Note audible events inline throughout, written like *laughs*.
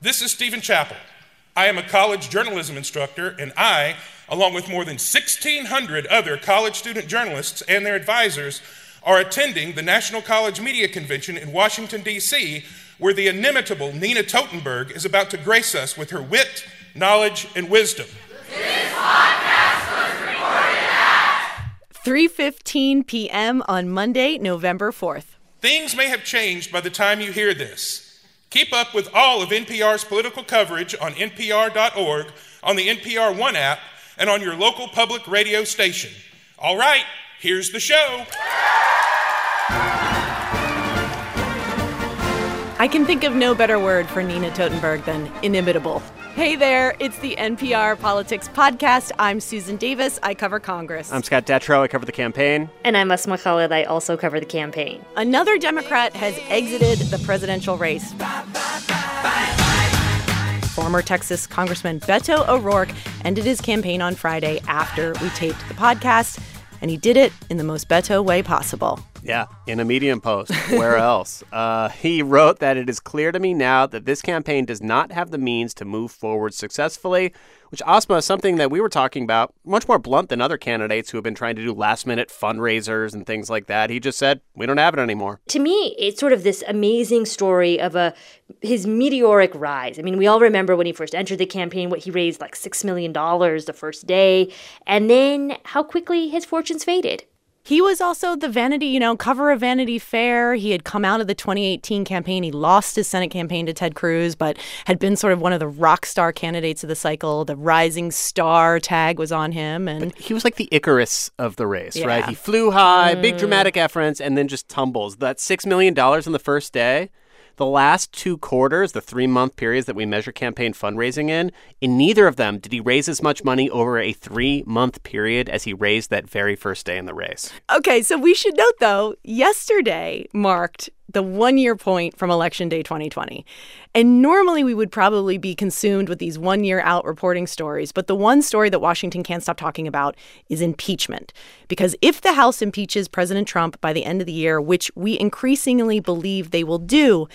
This is Stephen Chappell. I am a college journalism instructor, and I, along with more than 1,600 other college student journalists and their advisors, are attending the National College Media Convention in Washington, D.C., where the inimitable Nina Totenberg is about to grace us with her wit, knowledge, and wisdom. This podcast was recorded at 3:15 p.m. on Monday, November 4th. Things may have changed by the time you hear this. Keep up with all of NPR's political coverage on npr.org, on the NPR One app, and on your local public radio station. All right, here's the show. I can think of no better word for Nina Totenberg than inimitable. Hey there, it's the NPR Politics Podcast. I'm Susan Davis. I cover Congress. I'm Scott Detrow. I cover the campaign. And I'm Asma Khalid. I also cover the campaign. Another Democrat has exited the presidential race. Former Texas Congressman Beto O'Rourke ended his campaign on Friday after we taped the podcast, and he did it in the most Beto way possible. Yeah, in a Medium post. Where *laughs* else? Uh, he wrote that it is clear to me now that this campaign does not have the means to move forward successfully, which, Asma, is something that we were talking about, much more blunt than other candidates who have been trying to do last minute fundraisers and things like that. He just said, we don't have it anymore. To me, it's sort of this amazing story of a his meteoric rise. I mean, we all remember when he first entered the campaign, what he raised like $6 million the first day, and then how quickly his fortunes faded. He was also the Vanity, you know, cover of Vanity Fair. He had come out of the 2018 campaign. He lost his Senate campaign to Ted Cruz, but had been sort of one of the rock star candidates of the cycle. The rising star tag was on him, and but he was like the Icarus of the race, yeah. right? He flew high, mm. big dramatic efforts, and then just tumbles. That six million dollars on the first day the last two quarters, the three month periods that we measure campaign fundraising in, in neither of them did he raise as much money over a three month period as he raised that very first day in the race. Okay, so we should note though, yesterday marked the one year point from Election Day 2020. And normally we would probably be consumed with these one year out reporting stories. But the one story that Washington can't stop talking about is impeachment. Because if the House impeaches President Trump by the end of the year, which we increasingly believe they will do,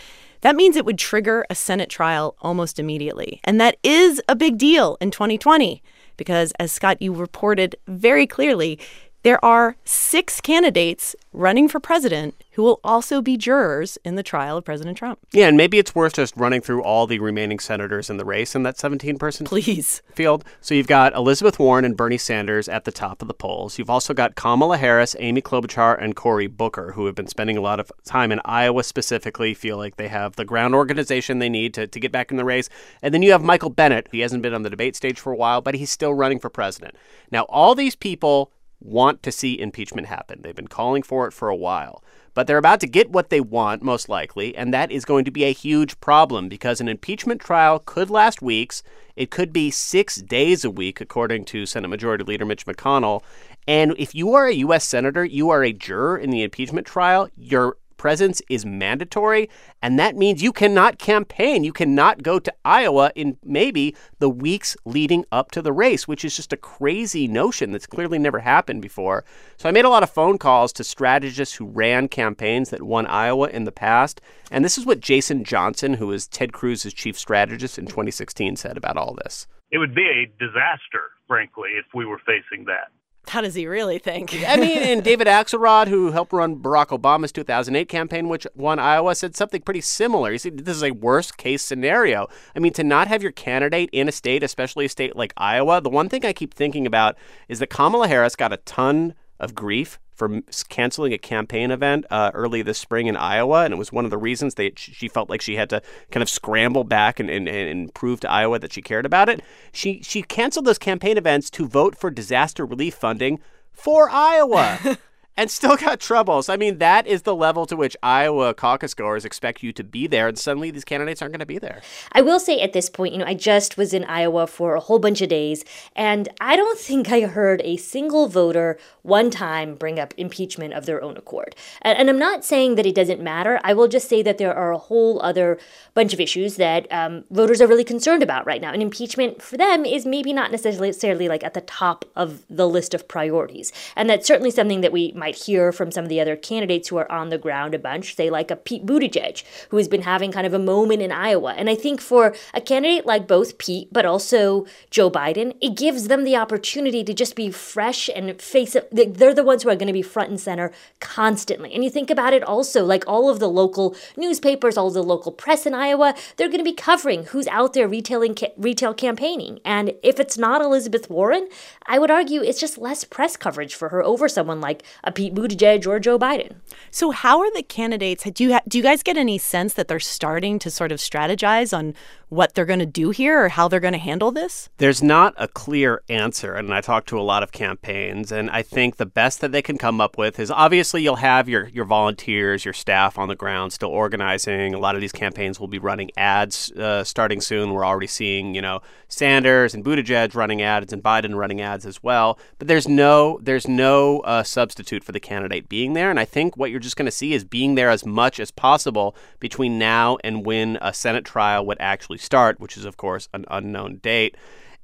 that means it would trigger a Senate trial almost immediately. And that is a big deal in 2020. Because as Scott, you reported very clearly, there are six candidates running for president who will also be jurors in the trial of President Trump. Yeah, and maybe it's worth just running through all the remaining senators in the race in that 17 person Please. field. So you've got Elizabeth Warren and Bernie Sanders at the top of the polls. You've also got Kamala Harris, Amy Klobuchar, and Cory Booker, who have been spending a lot of time in Iowa specifically, feel like they have the ground organization they need to, to get back in the race. And then you have Michael Bennet, He hasn't been on the debate stage for a while, but he's still running for president. Now, all these people want to see impeachment happen. They've been calling for it for a while. But they're about to get what they want, most likely, and that is going to be a huge problem because an impeachment trial could last weeks. It could be six days a week, according to Senate Majority Leader Mitch McConnell. And if you are a U.S. Senator, you are a juror in the impeachment trial, you're presence is mandatory, and that means you cannot campaign. You cannot go to Iowa in maybe the weeks leading up to the race, which is just a crazy notion that's clearly never happened before. So I made a lot of phone calls to strategists who ran campaigns that won Iowa in the past, and this is what Jason Johnson, who was Ted Cruz's chief strategist in 2016, said about all this. It would be a disaster, frankly, if we were facing that. How does he really think? I mean, and *laughs* David Axelrod, who helped run Barack Obama's 2008 campaign, which won Iowa, said something pretty similar. He said this is a worst case scenario. I mean, to not have your candidate in a state, especially a state like Iowa, the one thing I keep thinking about is that Kamala Harris got a ton of grief for canceling a campaign event uh, early this spring in Iowa, and it was one of the reasons that she felt like she had to kind of scramble back and, and, and prove to Iowa that she cared about it. She she canceled those campaign events to vote for disaster relief funding for Iowa. *laughs* and still got troubles. I mean, that is the level to which Iowa caucus goers expect you to be there, and suddenly these candidates aren't going to be there. I will say at this point, you know, I just was in Iowa for a whole bunch of days, and I don't think I heard a single voter one time bring up impeachment of their own accord. And, and I'm not saying that it doesn't matter. I will just say that there are a whole other bunch of issues that um, voters are really concerned about right now, and impeachment for them is maybe not necessarily like at the top of the list of priorities, and that's certainly something that we might hear from some of the other candidates who are on the ground a bunch, say like a Pete Buttigieg, who has been having kind of a moment in Iowa. And I think for a candidate like both Pete, but also Joe Biden, it gives them the opportunity to just be fresh and face it. They're the ones who are going to be front and center constantly. And you think about it also, like all of the local newspapers, all the local press in Iowa, they're going to be covering who's out there retailing retail campaigning. And if it's not Elizabeth Warren, I would argue it's just less press coverage for her over someone like a Pete Buttigieg or Joe Biden. So how are the candidates? Do you ha- do you guys get any sense that they're starting to sort of strategize on what they're going to do here or how they're going to handle this? There's not a clear answer. And I talked to a lot of campaigns, and I think the best that they can come up with is obviously you'll have your, your volunteers, your staff on the ground still organizing. A lot of these campaigns will be running ads uh, starting soon. We're already seeing, you know, Sanders and Buttigieg running ads and Biden running ads as well. But there's no there's no uh, substitute for the candidate being there. And I think what you're just going to see is being there as much as possible between now and when a Senate trial would actually start, which is, of course, an unknown date.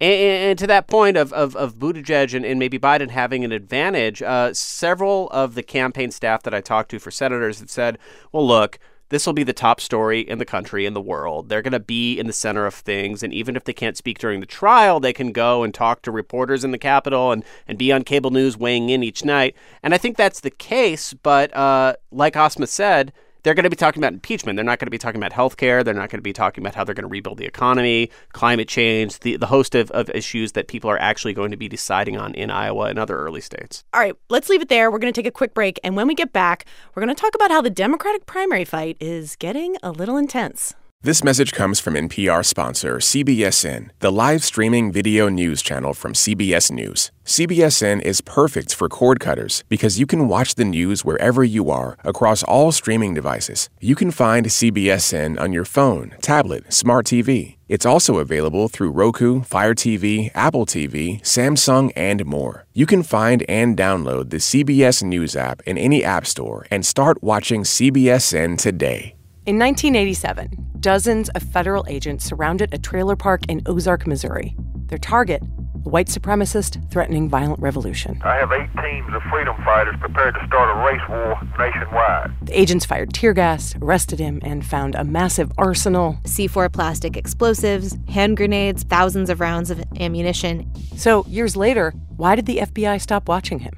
And, to that point of, of, of Buttigieg and, and maybe Biden having an advantage, uh, several of the campaign staff that I talked to for senators have said, well, look, this will be the top story in the country, in the world. They're going to be in the center of things. And even if they can't speak during the trial, they can go and talk to reporters in the Capitol and, and be on cable news weighing in each night. And I think that's the case. But uh, like Asma said, they're going to be talking about impeachment. They're not going to be talking about health care. They're not going to be talking about how they're going to rebuild the economy, climate change, the, the host of, of issues that people are actually going to be deciding on in Iowa and other early states. All right, let's leave it there. We're going to take a quick break. And when we get back, we're going to talk about how the Democratic primary fight is getting a little intense. This message comes from NPR sponsor CBSN, the live streaming video news channel from CBS News. CBSN is perfect for cord cutters because you can watch the news wherever you are across all streaming devices. You can find CBSN on your phone, tablet, smart TV. It's also available through Roku, Fire TV, Apple TV, Samsung, and more. You can find and download the CBS News app in any app store and start watching CBSN today. In 1987, dozens of federal agents surrounded a trailer park in Ozark, Missouri. Their target, a white supremacist threatening violent revolution. I have eight teams of freedom fighters prepared to start a race war nationwide. The agents fired tear gas, arrested him, and found a massive arsenal C4 plastic explosives, hand grenades, thousands of rounds of ammunition. So, years later, why did the FBI stop watching him?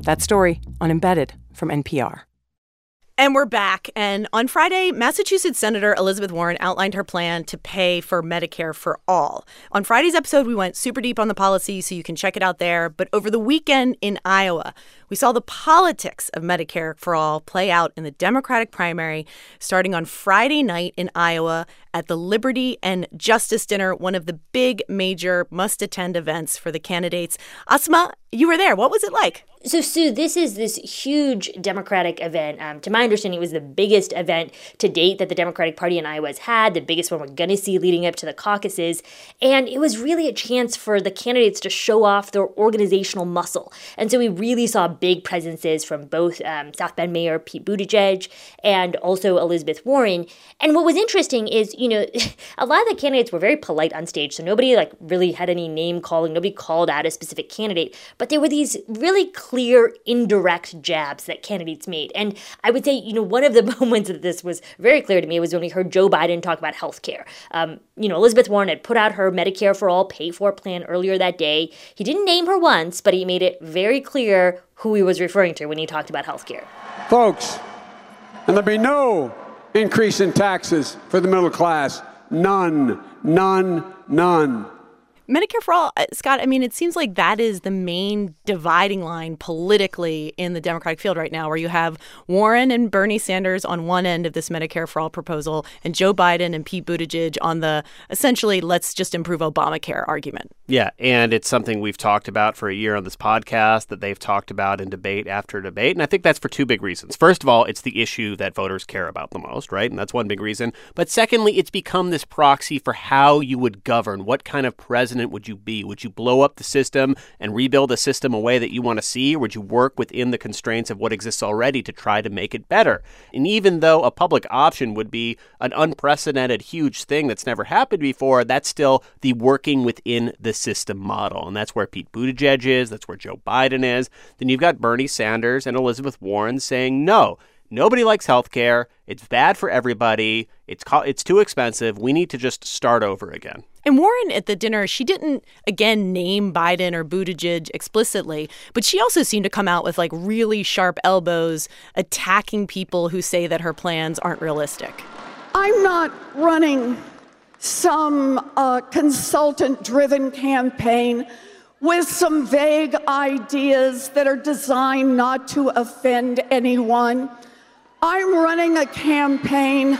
That story on Embedded from NPR. And we're back. And on Friday, Massachusetts Senator Elizabeth Warren outlined her plan to pay for Medicare for all. On Friday's episode, we went super deep on the policy, so you can check it out there. But over the weekend in Iowa, we saw the politics of Medicare for all play out in the Democratic primary starting on Friday night in Iowa at the Liberty and Justice Dinner, one of the big major must attend events for the candidates. Asma, you were there. What was it like? So, Sue, this is this huge Democratic event. Um, to my understanding, it was the biggest event to date that the Democratic Party in Iowa has had, the biggest one we're going to see leading up to the caucuses. And it was really a chance for the candidates to show off their organizational muscle. And so we really saw big presences from both um, South Bend Mayor Pete Buttigieg and also Elizabeth Warren. And what was interesting is, you know, *laughs* a lot of the candidates were very polite on stage. So nobody like really had any name calling, nobody called out a specific candidate. But there were these really indirect jabs that candidates made. And I would say, you know, one of the *laughs* moments that this was very clear to me was when we heard Joe Biden talk about health care. Um, you know, Elizabeth Warren had put out her Medicare for All pay for plan earlier that day. He didn't name her once, but he made it very clear who he was referring to when he talked about health care. Folks, and there'll be no increase in taxes for the middle class. None, none, none. Medicare for all, uh, Scott, I mean, it seems like that is the main dividing line politically in the Democratic field right now, where you have Warren and Bernie Sanders on one end of this Medicare for all proposal, and Joe Biden and Pete Buttigieg on the essentially let's just improve Obamacare argument. Yeah, and it's something we've talked about for a year on this podcast that they've talked about in debate after debate. And I think that's for two big reasons. First of all, it's the issue that voters care about the most, right? And that's one big reason. But secondly, it's become this proxy for how you would govern, what kind of president president would you be? Would you blow up the system and rebuild a system a way that you want to see, or would you work within the constraints of what exists already to try to make it better? And even though a public option would be an unprecedented, huge thing that's never happened before, that's still the working within the system model. And that's where Pete Buttigieg is, that's where Joe Biden is. Then you've got Bernie Sanders and Elizabeth Warren saying, no, Nobody likes healthcare. It's bad for everybody. It's co- it's too expensive. We need to just start over again. And Warren at the dinner, she didn't again name Biden or Buttigieg explicitly, but she also seemed to come out with like really sharp elbows attacking people who say that her plans aren't realistic. I'm not running some uh, consultant driven campaign with some vague ideas that are designed not to offend anyone. I'm running a campaign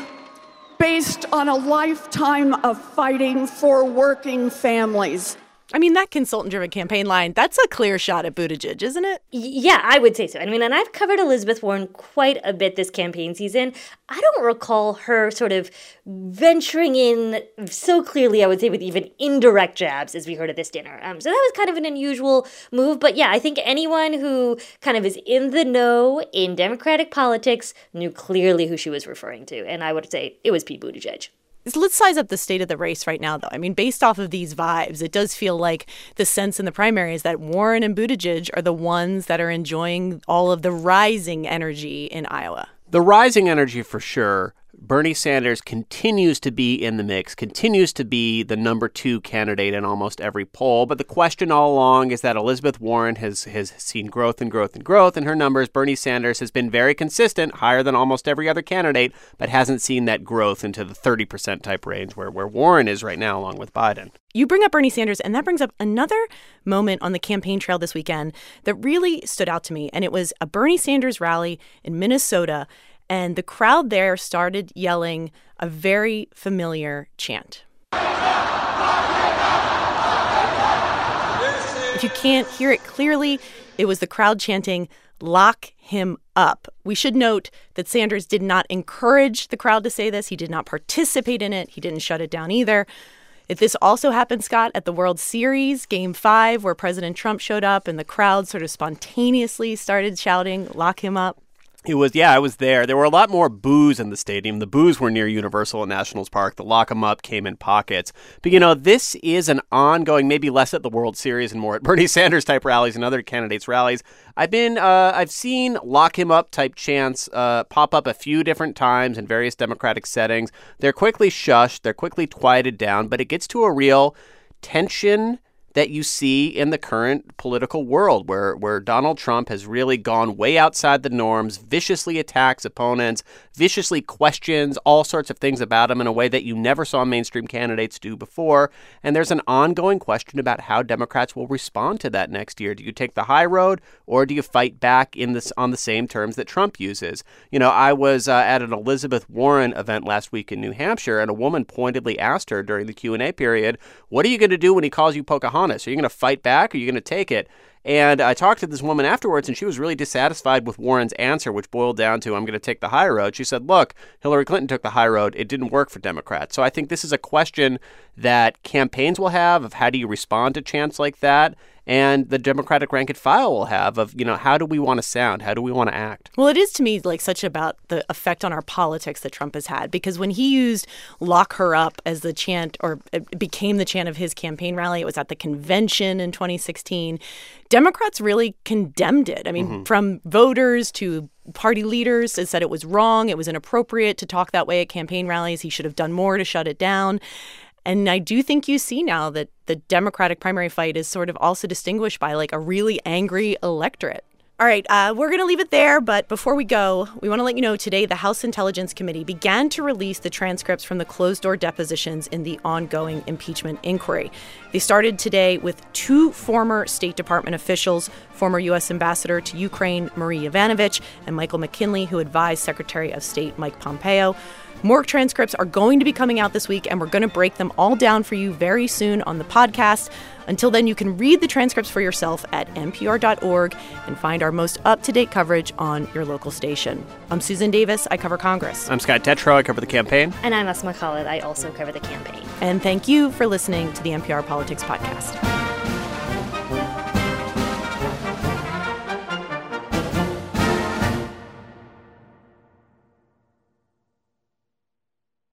based on a lifetime of fighting for working families. I mean, that consultant driven campaign line, that's a clear shot at Buttigieg, isn't it? Yeah, I would say so. I mean, and I've covered Elizabeth Warren quite a bit this campaign season. I don't recall her sort of venturing in so clearly, I would say, with even indirect jabs as we heard at this dinner. Um, so that was kind of an unusual move. But yeah, I think anyone who kind of is in the know in Democratic politics knew clearly who she was referring to. And I would say it was Pete Buttigieg. Let's size up the state of the race right now, though. I mean, based off of these vibes, it does feel like the sense in the primary is that Warren and Buttigieg are the ones that are enjoying all of the rising energy in Iowa. The rising energy for sure. Bernie Sanders continues to be in the mix, continues to be the number two candidate in almost every poll. But the question all along is that Elizabeth Warren has, has seen growth and growth and growth in her numbers. Bernie Sanders has been very consistent, higher than almost every other candidate, but hasn't seen that growth into the 30% type range where, where Warren is right now, along with Biden. You bring up Bernie Sanders, and that brings up another moment on the campaign trail this weekend that really stood out to me. And it was a Bernie Sanders rally in Minnesota and the crowd there started yelling a very familiar chant. If you can't hear it clearly, it was the crowd chanting, Lock him up. We should note that Sanders did not encourage the crowd to say this. He did not participate in it. He didn't shut it down either. If this also happened, Scott, at the World Series, game five, where President Trump showed up and the crowd sort of spontaneously started shouting, Lock him up. It was, yeah, I was there. There were a lot more boos in the stadium. The boos were near Universal and Nationals Park. The "lock 'em up came in pockets. But, you know, this is an ongoing, maybe less at the World Series and more at *laughs* Bernie Sanders type rallies and other candidates' rallies. I've been, uh, I've seen lock him up type chants uh, pop up a few different times in various Democratic settings. They're quickly shushed, they're quickly quieted down, but it gets to a real tension that you see in the current political world where, where Donald Trump has really gone way outside the norms, viciously attacks opponents, viciously questions all sorts of things about him in a way that you never saw mainstream candidates do before. And there's an ongoing question about how Democrats will respond to that next year. Do you take the high road or do you fight back in this on the same terms that Trump uses? You know, I was uh, at an Elizabeth Warren event last week in New Hampshire and a woman pointedly asked her during the Q&A period, "What are you going to do when he calls you Pocahontas?" Honest. Are you going to fight back? Or are you going to take it? And I talked to this woman afterwards, and she was really dissatisfied with Warren's answer, which boiled down to, I'm going to take the high road. She said, Look, Hillary Clinton took the high road. It didn't work for Democrats. So I think this is a question that campaigns will have of how do you respond to chants like that and the Democratic rank and file will have of, you know, how do we want to sound? How do we want to act? Well, it is to me like such about the effect on our politics that Trump has had because when he used lock her up as the chant or became the chant of his campaign rally, it was at the convention in 2016. Democrats really condemned it. I mean, mm-hmm. from voters to party leaders said it was wrong, it was inappropriate to talk that way at campaign rallies. He should have done more to shut it down. And I do think you see now that the Democratic primary fight is sort of also distinguished by like a really angry electorate. All right, uh, we're going to leave it there. But before we go, we want to let you know today the House Intelligence Committee began to release the transcripts from the closed door depositions in the ongoing impeachment inquiry. They started today with two former State Department officials, former U.S. Ambassador to Ukraine Marie Yovanovitch and Michael McKinley, who advised Secretary of State Mike Pompeo. More transcripts are going to be coming out this week, and we're going to break them all down for you very soon on the podcast. Until then, you can read the transcripts for yourself at npr.org and find our most up to date coverage on your local station. I'm Susan Davis. I cover Congress. I'm Scott Detrow. I cover the campaign. And I'm Asma Khalid. I also cover the campaign. And thank you for listening to the NPR Politics Podcast.